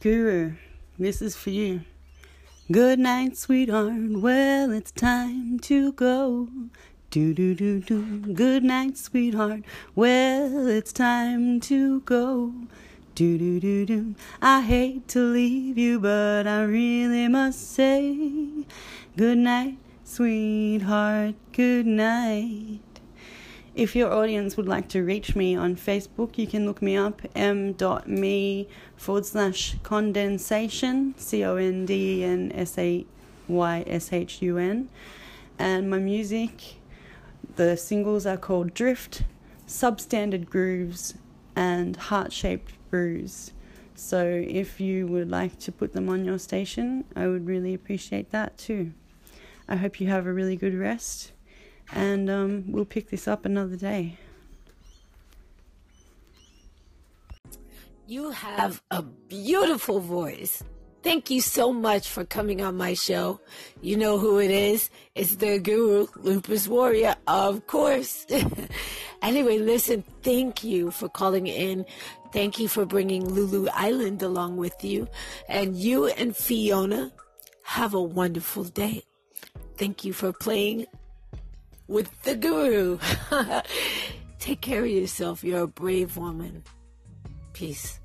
Guru, this is for you. Good night, sweetheart. Well, it's time to go. Do do do do. Good night, sweetheart. Well, it's time to go. Do do do do. I hate to leave you, but I really must say, good night, sweetheart. Good night. If your audience would like to reach me on Facebook, you can look me up m.me forward slash condensayshun, C O N D E N S A Y S H U N. And my music, the singles are called Drift, Substandard Grooves, and Heart Shaped Bruise. So if you would like to put them on your station, I would really appreciate that too. I hope you have a really good rest, and um, we'll pick this up another day. You have a beautiful voice. Thank you so much for coming on my show. You know who it is. It's the guru, Lupus Warrior, of course. anyway, listen, thank you for calling in. Thank you for bringing Lulu Island along with you. And you and Fiona, have a wonderful day. Thank you for playing with the guru. Take care of yourself. You're a brave woman. Peace.